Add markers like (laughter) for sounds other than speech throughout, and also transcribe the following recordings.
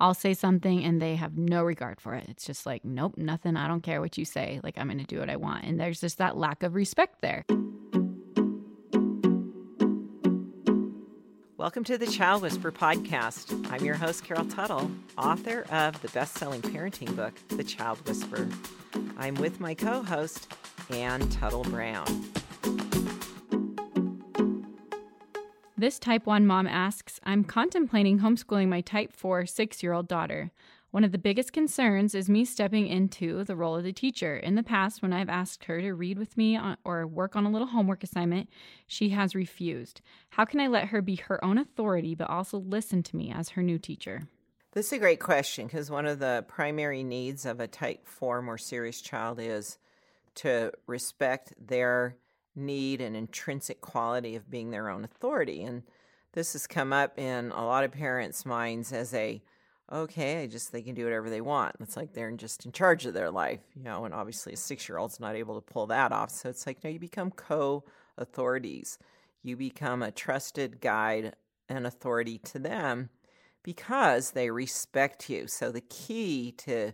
I'll say something and they have no regard for it. It's just like, nope, nothing. I don't care what you say. Like, I'm going to do what I want. And there's just that lack of respect there. Welcome to the Child Whisperer podcast. I'm your host, Carol Tuttle, author of the best selling parenting book, The Child Whisperer. I'm with my co host, Anne Tuttle Brown. This type 1 mom asks I'm contemplating homeschooling my type 4 six year old daughter. One of the biggest concerns is me stepping into the role of the teacher. In the past, when I've asked her to read with me or work on a little homework assignment, she has refused. How can I let her be her own authority but also listen to me as her new teacher? This is a great question because one of the primary needs of a type 4 more serious child is to respect their need and intrinsic quality of being their own authority. And this has come up in a lot of parents' minds as a okay, I just they can do whatever they want. It's like they're just in charge of their life, you know, and obviously a six year old's not able to pull that off. So it's like, no, you become co authorities. You become a trusted guide and authority to them because they respect you. So the key to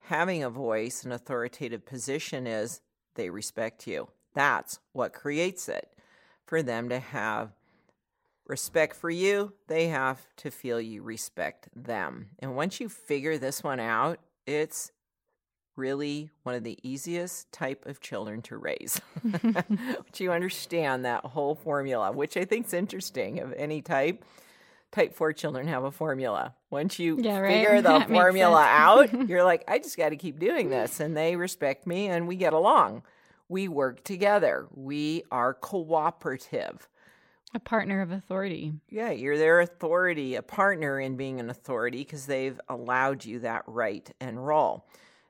having a voice, an authoritative position is they respect you. That's what creates it. For them to have respect for you, they have to feel you respect them. And once you figure this one out, it's really one of the easiest type of children to raise. (laughs) Once you understand that whole formula, which I think is interesting of any type. Type 4 children have a formula. Once you yeah, right? figure the (laughs) that formula out, (laughs) you're like, I just got to keep doing this. And they respect me and we get along we work together. We are cooperative. A partner of authority. Yeah, you're their authority, a partner in being an authority because they've allowed you that right and role.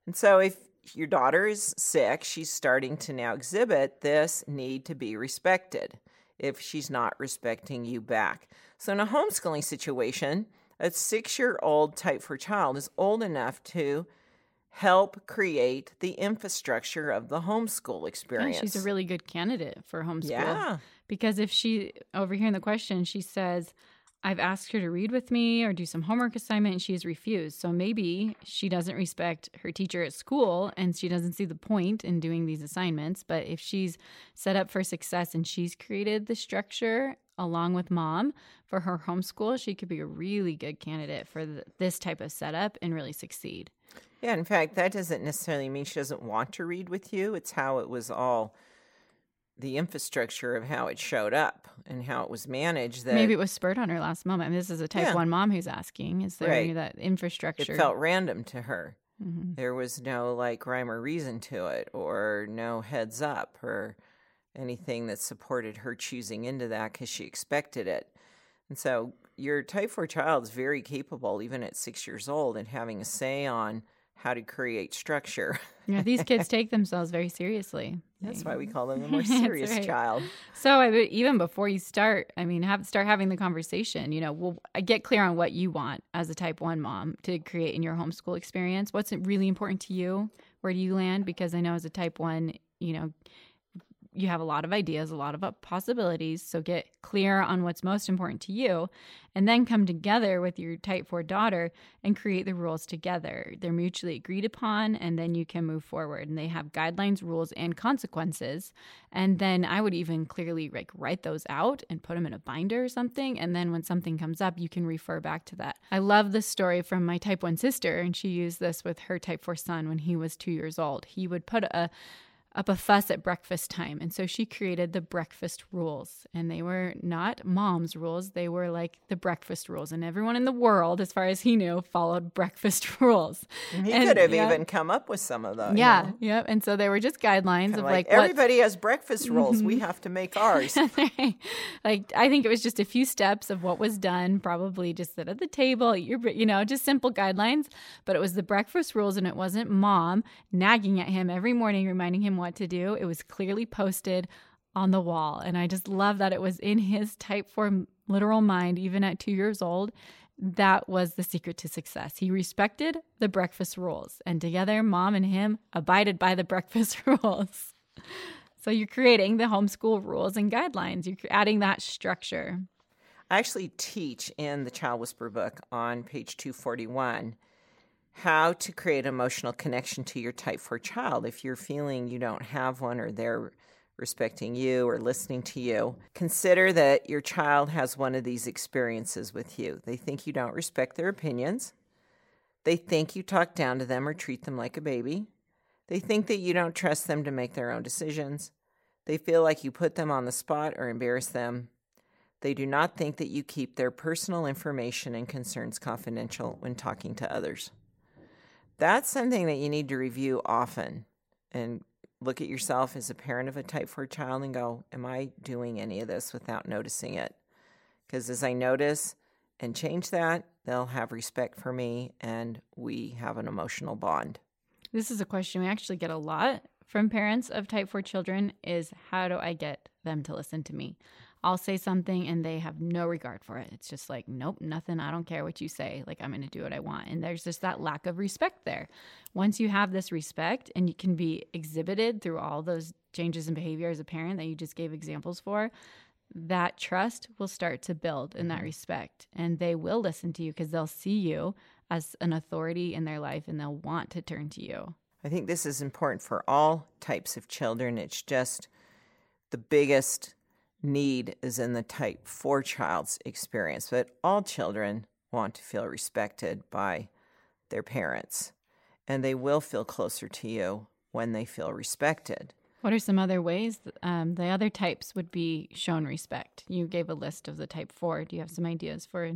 And so if your daughter is sick, she's starting to now exhibit this need to be respected if she's not respecting you back. So in a homeschooling situation, a six year old type 4 child is old enough to help create the infrastructure of the homeschool experience. Yeah, she's a really good candidate for homeschool. Yeah. Because if she, over here in the question, she says, I've asked her to read with me or do some homework assignment and she has refused. So maybe she doesn't respect her teacher at school and she doesn't see the point in doing these assignments. But if she's set up for success and she's created the structure along with mom for her homeschool, she could be a really good candidate for this type of setup and really succeed. Yeah, in fact, that doesn't necessarily mean she doesn't want to read with you. It's how it was all the infrastructure of how it showed up and how it was managed that maybe it was spurred on her last moment. I mean, this is a type yeah. one mom who's asking. Is there right. that infrastructure? It felt random to her. Mm-hmm. There was no like rhyme or reason to it, or no heads up, or anything that supported her choosing into that because she expected it. And so your type 4 child is very capable, even at six years old, in having a say on how to create structure. yeah, these kids (laughs) take themselves very seriously. That's why we call them a (laughs) more serious right. child. So I mean, even before you start, I mean, have start having the conversation. You know, well, get clear on what you want as a type one mom to create in your homeschool experience. What's really important to you? Where do you land? Because I know as a type one, you know, you have a lot of ideas, a lot of possibilities. So get clear on what's most important to you and then come together with your type 4 daughter and create the rules together. They're mutually agreed upon and then you can move forward and they have guidelines, rules and consequences. And then I would even clearly like write those out and put them in a binder or something and then when something comes up you can refer back to that. I love this story from my type 1 sister and she used this with her type 4 son when he was 2 years old. He would put a up a fuss at breakfast time. And so she created the breakfast rules. And they were not mom's rules, they were like the breakfast rules. And everyone in the world, as far as he knew, followed (laughs) breakfast (laughs) rules. He and, could have yeah, even come up with some of those. Yeah. You know? And so they were just guidelines kind of, like, like everybody has breakfast (laughs) rules. we have to make ours. like I think it was just a few steps of what was done, probably just sit at the table, you're, you know, just simple guidelines. But it was the breakfast rules and it wasn't mom nagging at him every morning, reminding him what what to do. It was clearly posted on the wall. And I just love that it was in his type 4 literal mind, even at two years old. That was the secret to success. He respected the breakfast rules, and together, mom and him abided by the (laughs) breakfast rules. So you're creating the homeschool rules and guidelines, you're adding that structure. I actually teach in the Child Whisperer book on page 241 how to create emotional connection to your type 4 child if you're feeling you don't have one or they're respecting you or listening to you. Consider that your child has one of these experiences with you. They think you don't respect their opinions. They think you talk down to them or treat them like a baby. They think that you don't trust them to make their own decisions. They feel like you put them on the spot or embarrass them. They do not think that you keep their personal information and concerns confidential when talking to others. That's something that you need to review often and look at yourself as a parent of a type 4 child and go, Am I doing any of this without noticing it? Because as I notice and change that, they'll have respect for me and we have an emotional bond. This is a question we actually get a lot from parents of type 4 children is how do I get them to listen to me? I'll say something and they have no regard for it. It's just like, nope, nothing. I don't care what you say. Like, I'm going to do what I want. And there's just that lack of respect there. Once you have this respect and you can be exhibited through all those changes in behavior as a parent that you just gave examples for, that trust will start to build in that mm-hmm. respect. And they will listen to you because they'll see you as an authority in their life and they'll want to turn to you. I think this is important for all types of children. It's just the biggest need is in the type 4 child's experience, but all children want to feel respected by their parents, and they will feel closer to you when they feel respected. What are some other ways um, the other types would be shown respect? You gave a list of the type 4. Do you have some ideas for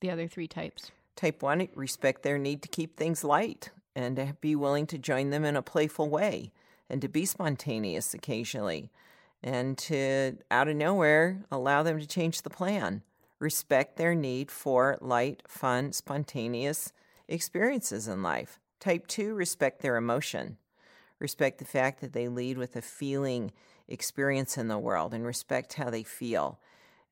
the other three types? Type 1, respect their need to keep things light and to be willing to join them in a playful way and to be spontaneous occasionally and to, out of nowhere, allow them to change the plan. Respect their need for light, fun, spontaneous experiences in life. Type 2, respect their emotion. Respect the fact that they lead with a feeling experience in the world and respect how they feel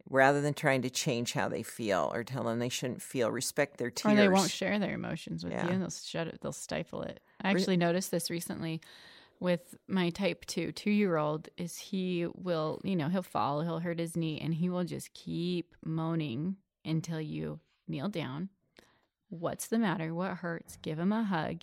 rather than trying to change how they feel or tell them they shouldn't feel. Respect their tears. Or they won't share their emotions with yeah. you and they'll shut it, they'll stifle it. I actually Re- noticed this recently with my type 2 2 year old is he will you know he'll fall he'll hurt his knee and he will just keep moaning until you kneel down. What's the matter? What hurts? Give him a hug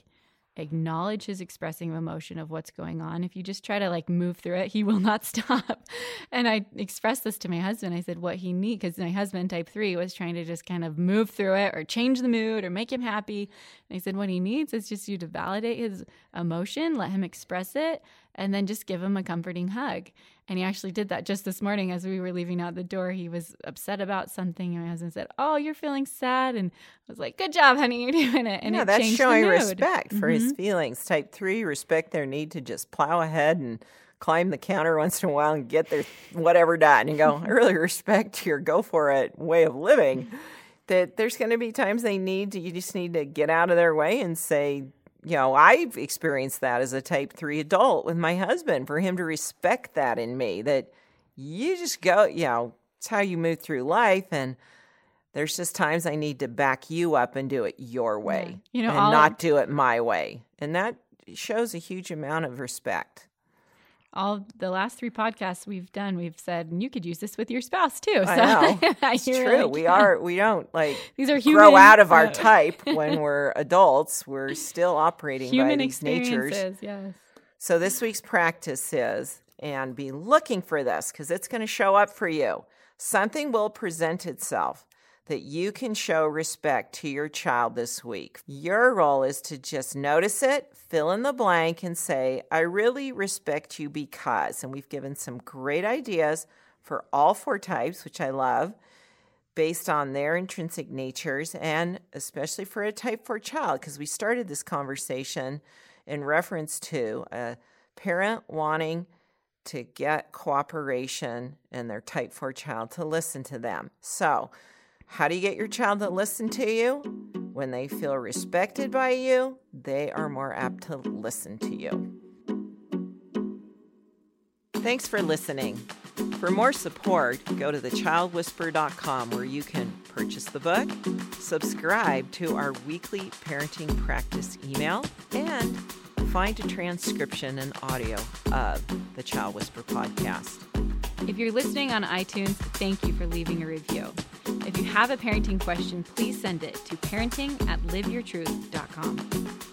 acknowledge his expressing of emotion of what's going on. If you just try to like move through it, he will not (laughs) stop. and I expressed this to my husband. I said what he need because my husband type three was trying to just kind of move through it or change the mood or make him happy. And I said what he needs is just you to validate his emotion, let him express it, and then just give him a comforting hug. And he actually did that just this morning as we were leaving out the door. He was upset about something. And my husband said, Oh, you're feeling sad. And I was like, Good job, honey. You're (laughs) doing it. And yeah, it that's showing respect for mm-hmm. his feelings. Type three, respect their need to just plow ahead and climb the counter (laughs) once in a while and get their whatever done and go, I really respect your go for it way of living. (laughs) That there's going to be times they need to, you just need to get out of their way and say, you know, I've experienced that as a type three adult with my husband for him to respect that in me that you just go, you know, it's how you move through life. And there's just times I need to back you up and do it your way, yeah. you know, and not do it my way. And that shows a huge amount of respect all the last three podcasts we've done, we've said you could use this with your spouse too. So (laughs) I know it's true. Like, we are we don't like these are human, grow out of our uh, (laughs) type when we're adults. We're still operating human by these natures. Yes. So this week's practice is, and be looking for this because it's going to show up for you. Something will present itself that you can show respect to your child this week. Your role is to just notice it, fill in the blank, and say, I really respect you because. And we've given some great ideas for all four types, which I love, based on their intrinsic natures, and especially for a type 4 child, because we started this conversation in reference to a parent wanting to get cooperation and their type 4 child to listen to them. So, how do you get your child to listen to you? When they feel respected by you, they are more apt to listen to you. Thanks for listening. For more support, go to thechildwhisperer.com where you can purchase the book, subscribe to our weekly parenting practice email, and find a transcription and audio of the Child Whisperer podcast. If you're listening on iTunes, thank you for leaving a review. If you have a parenting question, please send it to parenting at liveyourtruth.com.